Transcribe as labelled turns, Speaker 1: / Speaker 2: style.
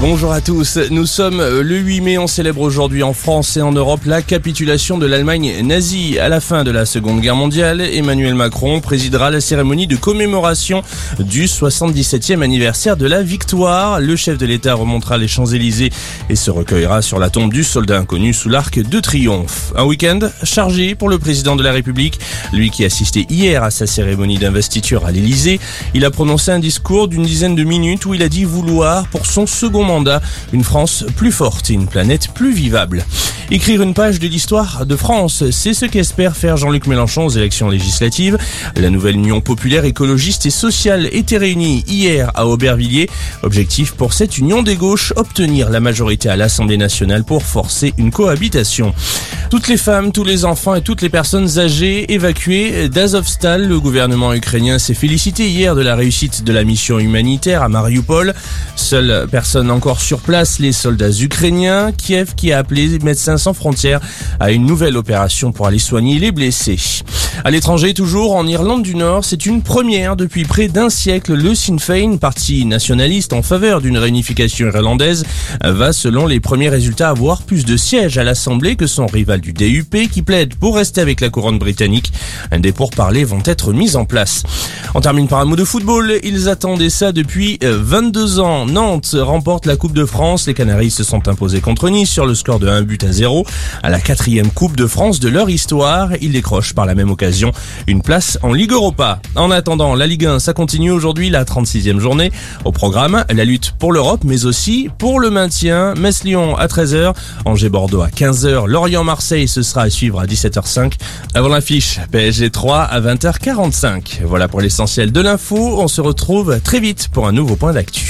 Speaker 1: Bonjour à tous. Nous sommes le 8 mai. On célèbre aujourd'hui en France et en Europe la capitulation de l'Allemagne nazie. À la fin de la Seconde Guerre mondiale, Emmanuel Macron présidera la cérémonie de commémoration du 77e anniversaire de la victoire. Le chef de l'État remontera les Champs-Élysées et se recueillera sur la tombe du soldat inconnu sous l'arc de triomphe. Un week-end chargé pour le président de la République. Lui qui assistait hier à sa cérémonie d'investiture à l'Élysée. Il a prononcé un discours d'une dizaine de minutes où il a dit vouloir pour son second une France plus forte et une planète plus vivable. Écrire une page de l'histoire de France, c'est ce qu'espère faire Jean-Luc Mélenchon aux élections législatives. La nouvelle Union populaire écologiste et sociale était réunie hier à Aubervilliers. Objectif pour cette union des gauches, obtenir la majorité à l'Assemblée nationale pour forcer une cohabitation. Toutes les femmes, tous les enfants et toutes les personnes âgées évacuées d'Azovstal, le gouvernement ukrainien s'est félicité hier de la réussite de la mission humanitaire à Mariupol. Seule personne encore sur place, les soldats ukrainiens. Kiev qui a appelé Médecins sans frontières à une nouvelle opération pour aller soigner les blessés. À l'étranger, toujours en Irlande du Nord, c'est une première depuis près d'un siècle. Le Sinn Féin, parti nationaliste en faveur d'une réunification irlandaise, va selon les premiers résultats avoir plus de sièges à l'Assemblée que son rival du DUP qui plaide pour rester avec la couronne britannique. Des pourparlers vont être mis en place. On termine par un mot de football. Ils attendaient ça depuis 22 ans. Nantes remporte la Coupe de France. Les Canaries se sont imposés contre Nice sur le score de 1 but à 0. À la quatrième Coupe de France de leur histoire, ils décrochent par la même occasion une place en Ligue Europa. En attendant, la Ligue 1, ça continue aujourd'hui, la 36e journée. Au programme, la lutte pour l'Europe, mais aussi pour le maintien. Metz-Lyon à 13h, Angers-Bordeaux à 15h, Lorient-Marseille, ce sera à suivre à 17h05. Avant l'affiche, PSG 3 à 20h45. Voilà pour l'essentiel de l'info. On se retrouve très vite pour un nouveau point d'actu.